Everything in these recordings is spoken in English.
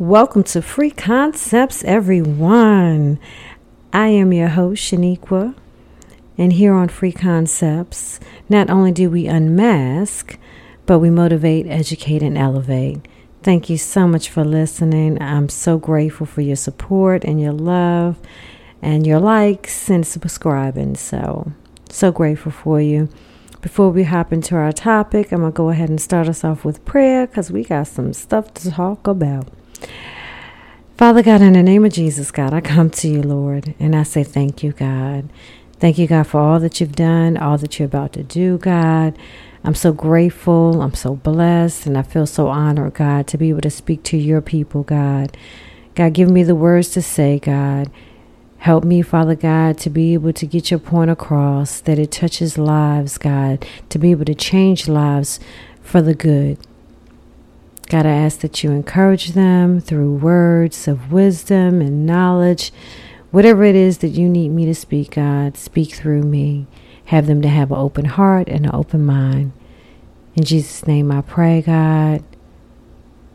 Welcome to Free Concepts, everyone. I am your host, Shaniqua, and here on Free Concepts, not only do we unmask, but we motivate, educate, and elevate. Thank you so much for listening. I'm so grateful for your support and your love and your likes and subscribing. So, so grateful for you. Before we hop into our topic, I'm going to go ahead and start us off with prayer because we got some stuff to talk about. Father God, in the name of Jesus, God, I come to you, Lord, and I say thank you, God. Thank you, God, for all that you've done, all that you're about to do, God. I'm so grateful. I'm so blessed, and I feel so honored, God, to be able to speak to your people, God. God, give me the words to say, God. Help me, Father God, to be able to get your point across, that it touches lives, God, to be able to change lives for the good. God, I ask that you encourage them through words of wisdom and knowledge. Whatever it is that you need me to speak, God, speak through me. Have them to have an open heart and an open mind. In Jesus' name I pray, God.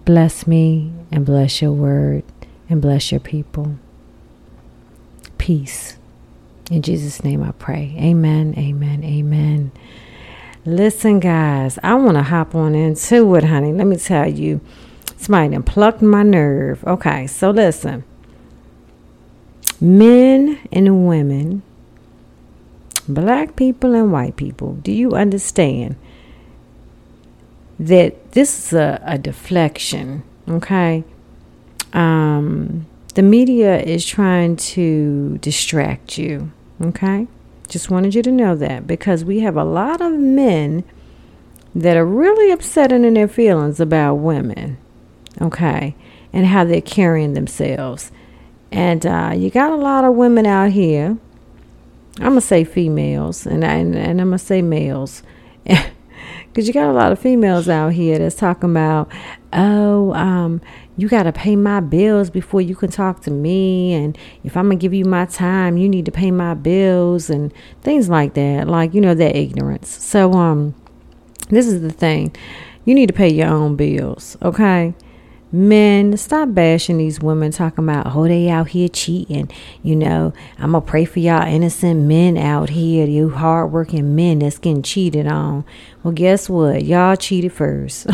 Bless me and bless your word and bless your people. Peace. In Jesus' name I pray. Amen, amen, amen. Listen, guys, I want to hop on into it, honey. Let me tell you, somebody done plucked my nerve. Okay, so listen. Men and women, black people and white people, do you understand that this is a, a deflection? Okay. Um, the media is trying to distract you. Okay. Just wanted you to know that because we have a lot of men that are really upsetting in their feelings about women, okay, and how they're carrying themselves. And uh, you got a lot of women out here. I'm gonna say females, and and, and I'm gonna say males, because you got a lot of females out here that's talking about, oh, um, you got to pay my bills before you can talk to me. And if I'm going to give you my time, you need to pay my bills and things like that. Like, you know, that ignorance. So, um, this is the thing you need to pay your own bills, okay? Men, stop bashing these women talking about, oh, they out here cheating. You know, I'm going to pray for y'all innocent men out here, you hardworking men that's getting cheated on. Well, guess what? Y'all cheated first.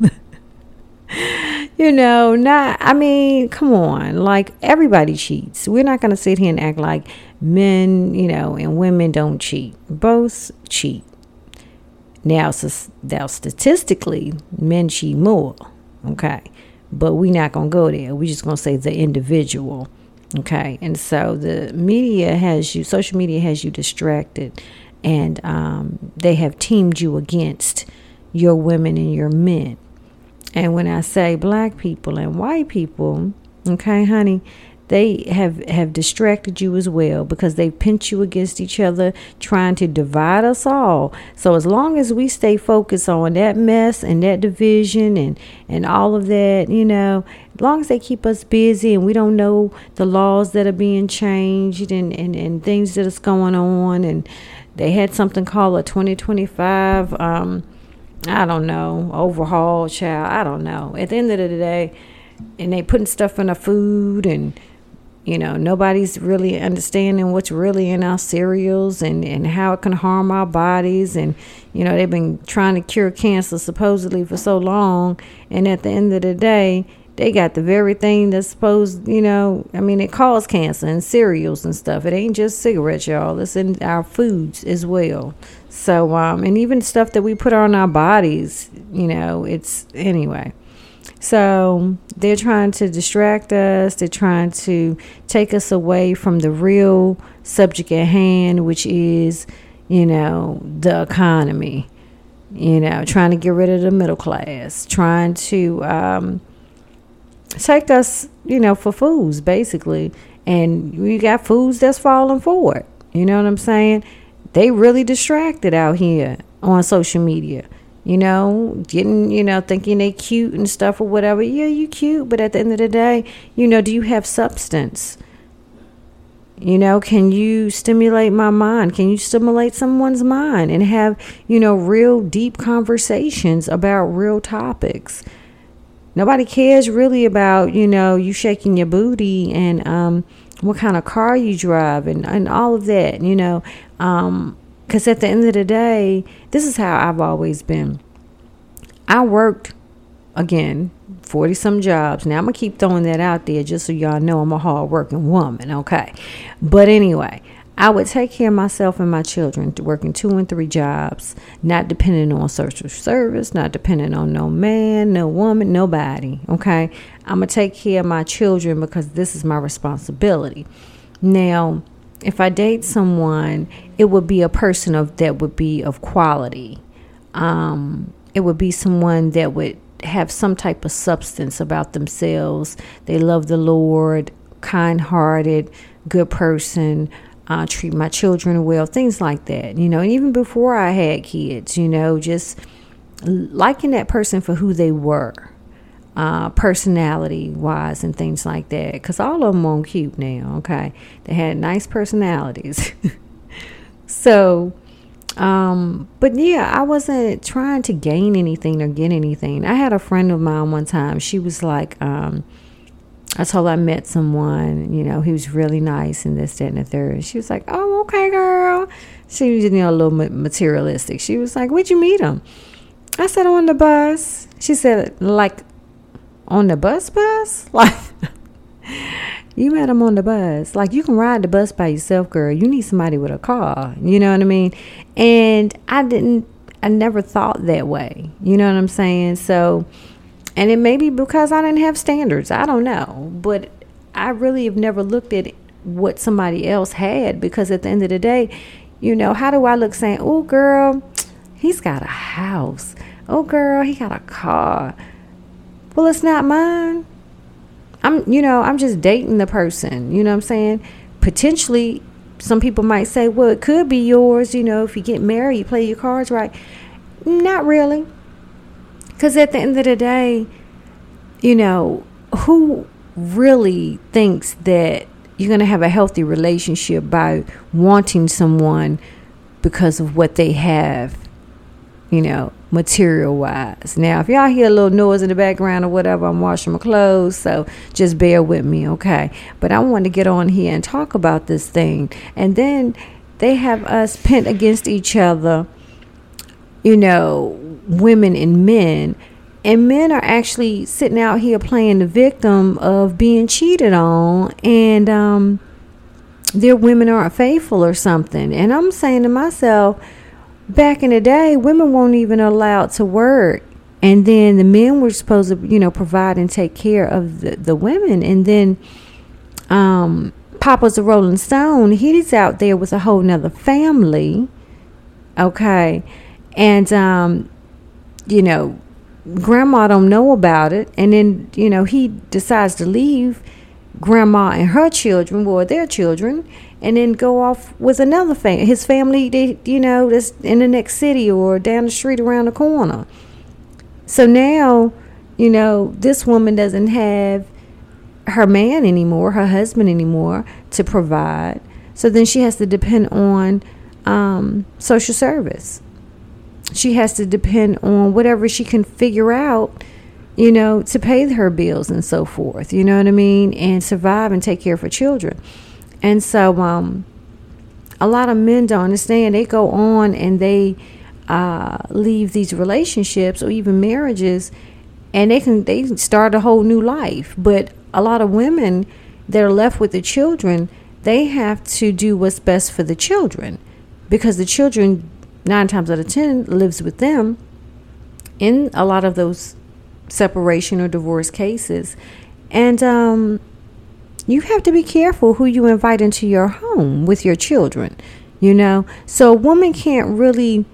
you know, not, I mean, come on. Like, everybody cheats. We're not going to sit here and act like men, you know, and women don't cheat. Both cheat. Now, now statistically, men cheat more. Okay. But we're not to go there. We're just to say the individual. Okay. And so the media has you, social media has you distracted, and um, they have teamed you against your women and your men. And when I say black people and white people, okay, honey, they have have distracted you as well because they pinch you against each other trying to divide us all so as long as we stay focused on that mess and that division and and all of that you know as long as they keep us busy and we don't know the laws that are being changed and and, and things that is going on and they had something called a 2025 um I don't know, overhaul, child. I don't know. At the end of the day, and they putting stuff in our food and you know nobody's really understanding what's really in our cereals and and how it can harm our bodies. And you know they've been trying to cure cancer supposedly for so long. And at the end of the day they got the very thing that's supposed you know i mean it causes cancer in cereals and stuff. It ain't just cigarettes y'all. It's in our foods as well. So, um, and even stuff that we put on our bodies, you know, it's anyway. So they're trying to distract us. They're trying to take us away from the real subject at hand, which is, you know, the economy. You know, trying to get rid of the middle class, trying to um, take us, you know, for fools, basically. And we got fools that's falling for it. You know what I'm saying? they really distracted out here on social media. You know, getting, you know, thinking they cute and stuff or whatever. Yeah, you cute, but at the end of the day, you know, do you have substance? You know, can you stimulate my mind? Can you stimulate someone's mind and have, you know, real deep conversations about real topics? nobody cares really about you know you shaking your booty and um, what kind of car you drive and, and all of that you know because at the end of the day this is how i've always been i worked again 40 some jobs now i'm gonna keep throwing that out there just so y'all know i'm a hard working woman okay but anyway I would take care of myself and my children, working two and three jobs, not depending on social service, not depending on no man, no woman, nobody. Okay. I'm going to take care of my children because this is my responsibility. Now, if I date someone, it would be a person of that would be of quality. Um, it would be someone that would have some type of substance about themselves. They love the Lord, kind hearted, good person uh, treat my children well, things like that. You know, and even before I had kids, you know, just liking that person for who they were, uh, personality wise, and things like that. Because all of them are cute now, okay? They had nice personalities. so, um, but yeah, I wasn't trying to gain anything or get anything. I had a friend of mine one time, she was like, um, I told her I met someone, you know, he was really nice and this, that, and the third. She was like, oh, okay, girl. She was, you know, a little materialistic. She was like, where'd you meet him? I said, on the bus. She said, like, on the bus bus? Like, you met him on the bus. Like, you can ride the bus by yourself, girl. You need somebody with a car. You know what I mean? And I didn't, I never thought that way. You know what I'm saying? So, and it may be because I didn't have standards. I don't know. But I really have never looked at what somebody else had because at the end of the day, you know, how do I look saying, oh, girl, he's got a house. Oh, girl, he got a car. Well, it's not mine. I'm, you know, I'm just dating the person. You know what I'm saying? Potentially, some people might say, well, it could be yours. You know, if you get married, you play your cards right. Not really. Because at the end of the day, you know, who really thinks that you're going to have a healthy relationship by wanting someone because of what they have, you know, material wise. Now, if y'all hear a little noise in the background or whatever, I'm washing my clothes, so just bear with me, okay? But I want to get on here and talk about this thing. And then they have us pent against each other, you know, women and men. And men are actually sitting out here playing the victim of being cheated on, and um, their women aren't faithful or something. And I'm saying to myself, back in the day, women weren't even allowed to work. And then the men were supposed to, you know, provide and take care of the, the women. And then um, Papa's a Rolling Stone. He's out there with a whole nother family. Okay. And um, you know, grandma don't know about it, and then you know he decides to leave grandma and her children, or their children, and then go off with another family, his family, you know, that's in the next city or down the street around the corner. So now, you know, this woman doesn't have her man anymore, her husband anymore to provide. So then she has to depend on um, social service she has to depend on whatever she can figure out, you know, to pay her bills and so forth. You know what I mean? And survive and take care of her children. And so, um, a lot of men don't understand. They go on and they uh, leave these relationships or even marriages, and they can they start a whole new life. But a lot of women that are left with the children, they have to do what's best for the children because the children nine times out of ten lives with them in a lot of those separation or divorce cases. And um, you have to be careful who you invite into your home with your children, you know. So a woman can't really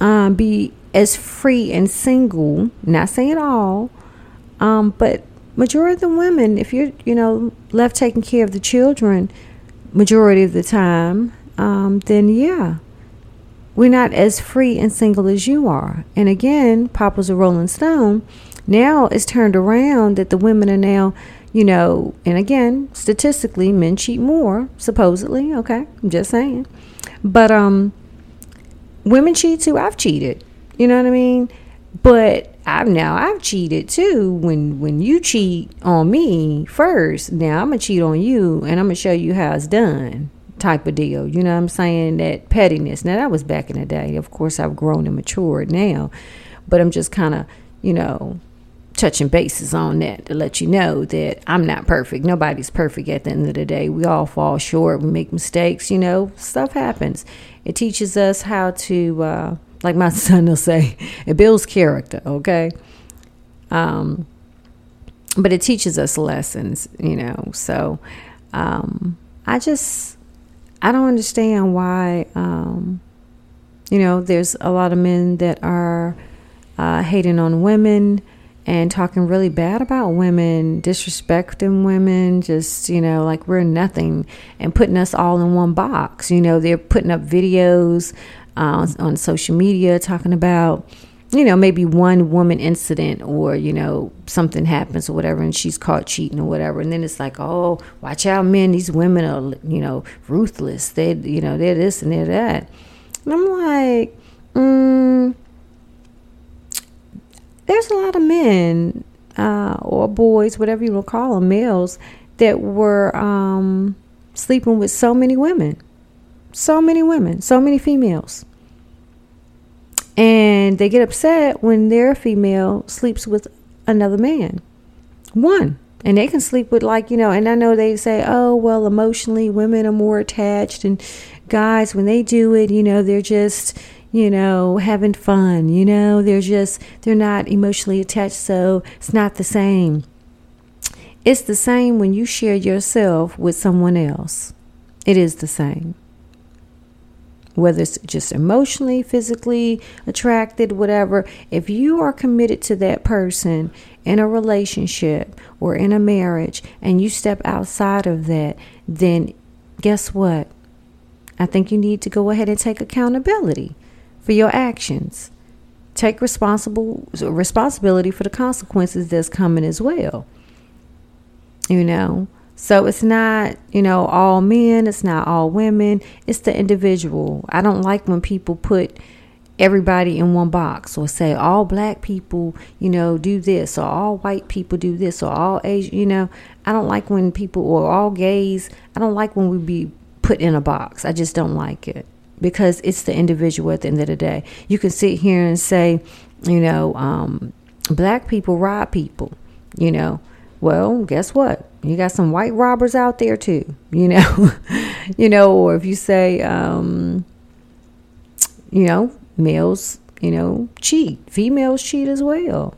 um, be as free and single, not saying all, um, but majority of the women, if you're, you know, left taking care of the children majority of the time, um, then yeah, we're not as free and single as you are. And again, Papa's a Rolling Stone. Now it's turned around that the women are now, you know, and again, statistically, men cheat more, supposedly. Okay, I'm just saying. But um, women cheat too. I've cheated. You know what I mean? But I've now I've cheated too. When when you cheat on me first, now I'm gonna cheat on you, and I'm gonna show you how it's done. Type of deal, you know what I'm saying? That pettiness. Now that was back in the day. Of course, I've grown and matured now, but I'm just kind of, you know, touching bases on that to let you know that I'm not perfect. Nobody's perfect at the end of the day. We all fall short. We make mistakes. You know, stuff happens. It teaches us how to. Uh, like my son will say, it builds character, okay? Um, but it teaches us lessons, you know. So um, I just, I don't understand why, um, you know, there's a lot of men that are uh, hating on women and talking really bad about women, disrespecting women, just, you know, like we're nothing and putting us all in one box. You know, they're putting up videos uh, on social media talking about you know maybe one woman incident or you know something happens or whatever and she's caught cheating or whatever. And then it's like oh watch out men these women are you know ruthless. They you know they're this and they're that. And i'm like mm, there's a lot of men uh, or boys whatever you will call them males that were um, sleeping with so many women so many women, so many females. And they get upset when their female sleeps with another man. One. And they can sleep with, like, you know, and I know they say, oh, well, emotionally, women are more attached. And guys, when they do it, you know, they're just, you know, having fun. You know, they're just, they're not emotionally attached. So it's not the same. It's the same when you share yourself with someone else. It is the same whether it's just emotionally, physically attracted, whatever, if you are committed to that person in a relationship or in a marriage and you step outside of that, then guess what? I think you need to go ahead and take accountability for your actions. Take responsible responsibility for the consequences that's coming as well. You know, so it's not, you know, all men, it's not all women, it's the individual. I don't like when people put everybody in one box or say all black people, you know, do this or all white people do this or all Asian, you know. I don't like when people or all gays, I don't like when we be put in a box. I just don't like it because it's the individual at the end of the day. You can sit here and say, you know, um, black people rob people, you know. Well, guess what? You got some white robbers out there too, you know. you know, or if you say um you know, males, you know, cheat, females cheat as well.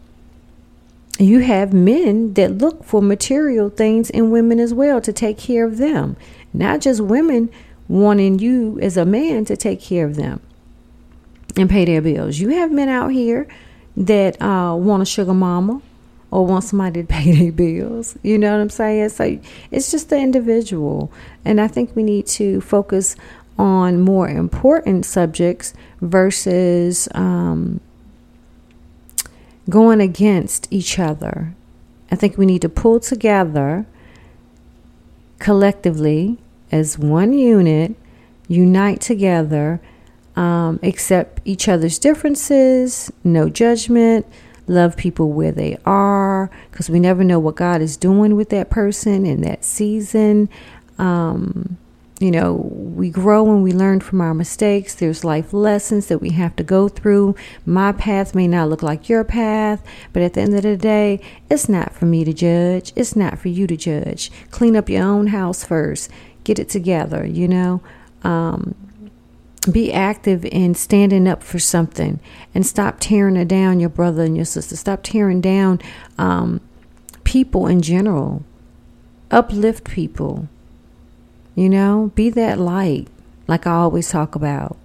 You have men that look for material things in women as well to take care of them. Not just women wanting you as a man to take care of them and pay their bills. You have men out here that uh, want a sugar mama or want somebody to pay their bills. You know what I'm saying? So it's just the individual. And I think we need to focus on more important subjects versus um, going against each other. I think we need to pull together collectively as one unit, unite together, um, accept each other's differences, no judgment, love people where they are because we never know what God is doing with that person in that season. Um, you know, we grow and we learn from our mistakes. There's life lessons that we have to go through. My path may not look like your path, but at the end of the day, it's not for me to judge. It's not for you to judge. Clean up your own house first. Get it together, you know. Um, be active in standing up for something and stop tearing it down your brother and your sister. Stop tearing down um, people in general. Uplift people you know? Be that light like i always talk about.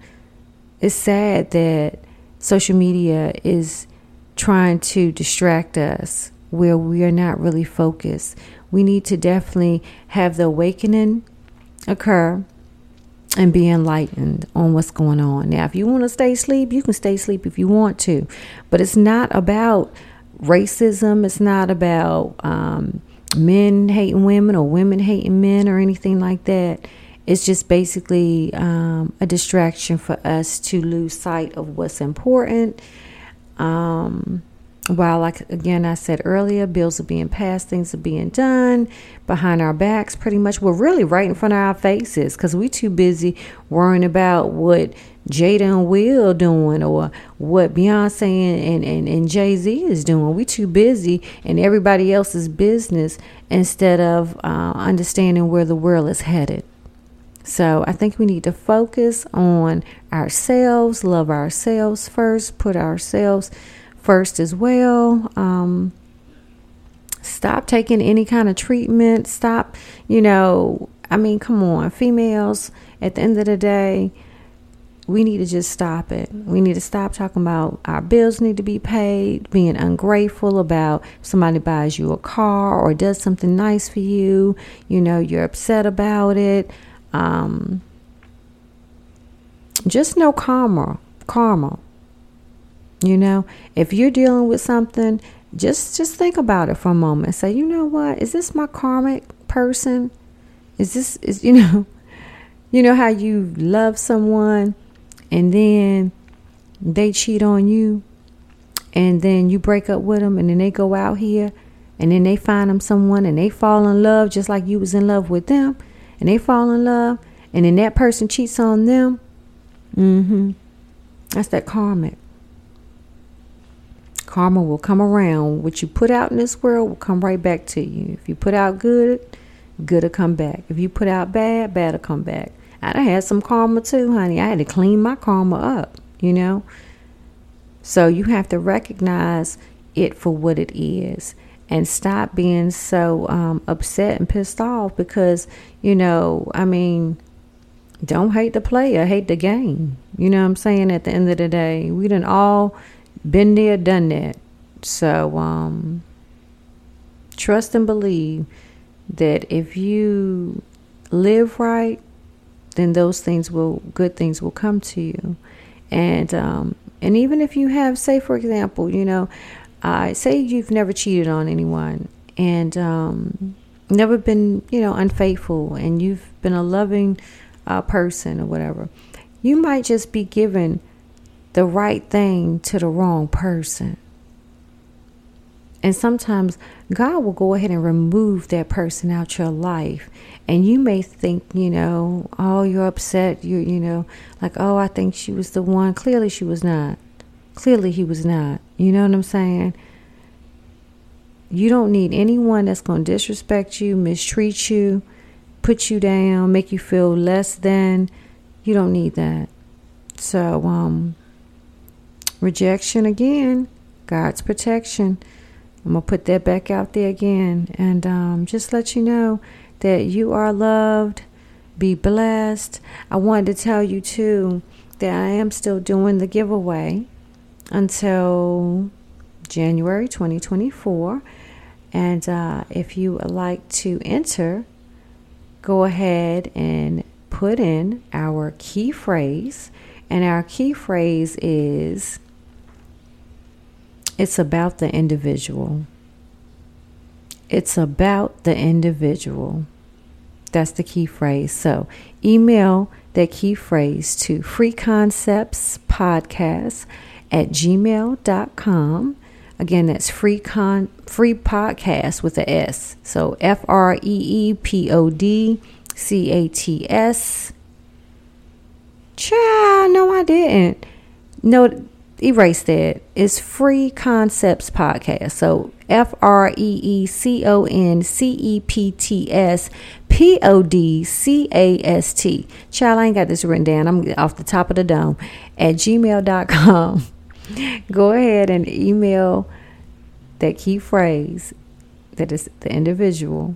It's sad that social media is trying to distract us where we are not really focused. We need to definitely have the awakening occur and be enlightened on what's going on. Now, if you want to stay asleep, you can stay asleep if you want to, but it's not about racism. It's not about um, men hating women or women hating men or anything like that. It's just basically um, a distraction for us to lose sight of what's important. Um, while like again i said earlier bills are being passed things are being done. Behind our backs pretty much we're really right in front of our faces because we too busy worrying about what jada and will doing or what beyonce and, and, and jay-z is doing. We too busy in everybody else's business instead of uh, understanding where the world is headed. So I think we need to focus on ourselves, love ourselves first, put ourselves first as well. Um, stop taking any kind of treatment. Stop, you know, I mean, come on, females, at the end of the day, we need to just stop it. We need to stop talking about our bills need to be paid, being ungrateful about somebody buys you a car or does something nice for you. You know, you're upset about it. Um, just know karma, karma. You know, if you're dealing with something, just just think about it for a moment. Say, you know what? Is this my karmic person? Is this is you know, you know how you love someone and then they cheat on you and then you break up with them and then they go out here and then they find them someone and they fall in love just like you was in love with them and they fall in love and then that person cheats on them. Mhm. That's that karmic. Karma will come around. What you put out in this world will come right back to you. If you put out good, good will come back. If you put out bad, bad will come back. I done had some karma too, honey. I had to clean my karma up, you know? So you have to recognize it for what it is and stop being so um, upset and pissed off because, you know, I mean, don't hate the player, hate the game. You know what I'm saying? At the end of the day, we done all been there, done that. So, um, trust and believe that if you live right, then those things will, good things will come to you. And, um, and even if you have, say, for example, you know, I say you've never cheated on anyone and, um, never been, you know, unfaithful and you've been a loving uh, person or whatever, you might just be given the right thing to the wrong person. And sometimes God will go ahead and remove that person out your life. And you may think, you know, oh, you're upset. You, you know, like, oh, I think she was the one. Clearly, she was not. Clearly, he was not. You know what I'm saying? You don't need anyone that's going to disrespect you, mistreat you, put you down, make you feel less than. You don't need that. So, um, rejection again, God's protection. I'm going to put that back out there again and um, just let you know that you are loved. Be blessed. I wanted to tell you too that I am still doing the giveaway until January 2024. And uh, if you would like to enter, go ahead and put in our key phrase. And our key phrase is it's about the individual. It's about the individual. That's the key phrase. So email that key phrase to freeconceptspodcast at gmail.com. Again, that's free con free podcast with a S. So F R E E P O D C A T S. Child, no, I didn't. No, erase that. It's Free Concepts Podcast. So F R E E C O N C E P T S P O D C A S T. Child, I ain't got this written down. I'm off the top of the dome at gmail.com. Go ahead and email that key phrase that is the individual.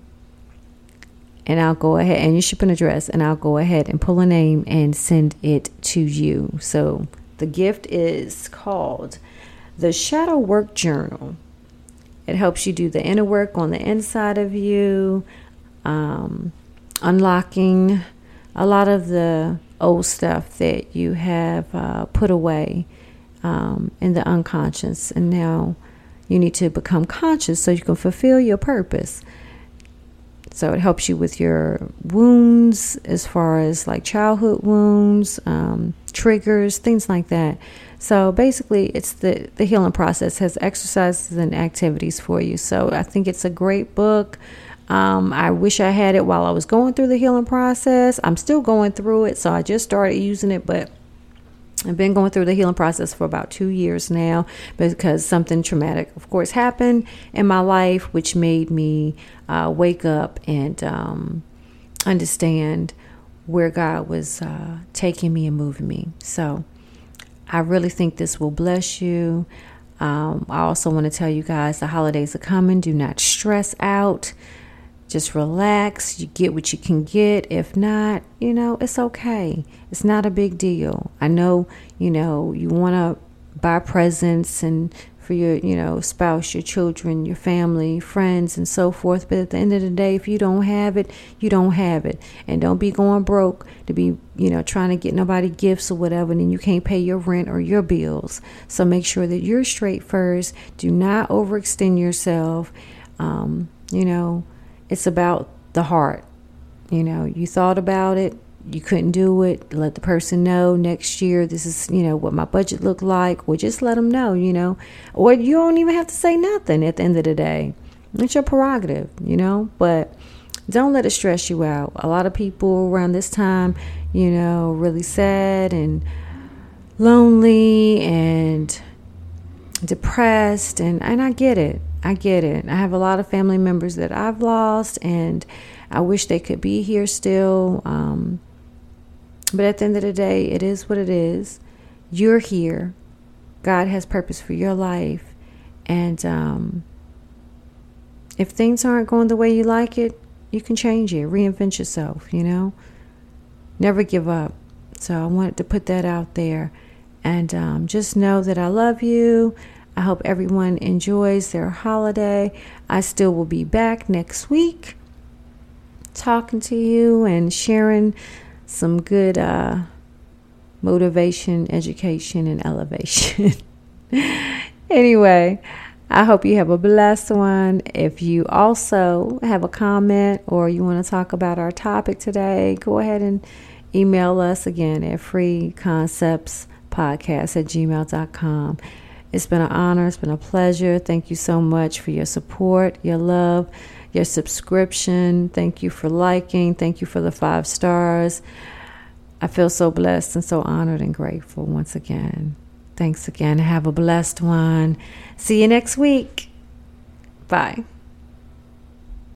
And I'll go ahead and you ship an address, and I'll go ahead and pull a name and send it to you. So the gift is called the Shadow Work Journal. It helps you do the inner work on the inside of you, um, unlocking a lot of the old stuff that you have uh, put away um, in the unconscious. And now you need to become conscious so you can fulfill your purpose. So it helps you with your wounds as far as like childhood wounds, um, triggers, things like that. So basically, it's the the healing process has exercises and activities for you. So I think it's a great book. Um, I wish I had it while I was going through the healing process. I'm still going through it, so I just started using it, but I've been going through the healing process for about two years now because something traumatic, of course, happened in my life, which made me uh, wake up and um, understand where God was uh, taking me and moving me. So I really think this will bless you. Um, I also want to tell you guys the holidays are coming. Do not stress out. Just relax. You get what you can get. If not, you know, it's okay. It's not a big deal. I know, you know, you want to buy presents and for your, you know, spouse, your children, your family, friends, and so forth. But at the end of the day, if you don't have it, you don't have it. And don't be going broke to be, you know, trying to get nobody gifts or whatever, and then you can't pay your rent or your bills. So make sure that you're straight first. Do not overextend yourself. Um, you know, it's about the heart. You know, you thought about it, you couldn't do it, let the person know next year this is, you know, what my budget looked like, or just let them know, you know. Or you don't even have to say nothing at the end of the day. It's your prerogative, you know, but don't let it stress you out. A lot of people around this time, you know, really sad and lonely and depressed and and I get it. I get it. I have a lot of family members that I've lost, and I wish they could be here still. Um, but at the end of the day, it is what it is. You're here. God has purpose for your life. And um, if things aren't going the way you like it, you can change it, reinvent yourself, you know? Never give up. So I wanted to put that out there. And um, just know that I love you. I hope everyone enjoys their holiday. I still will be back next week talking to you and sharing some good uh, motivation, education, and elevation. anyway, I hope you have a blessed one. If you also have a comment or you want to talk about our topic today, go ahead and email us again at freeconceptspodcast at gmail.com. It's been an honor. It's been a pleasure. Thank you so much for your support, your love, your subscription. Thank you for liking. Thank you for the five stars. I feel so blessed and so honored and grateful once again. Thanks again. Have a blessed one. See you next week. Bye.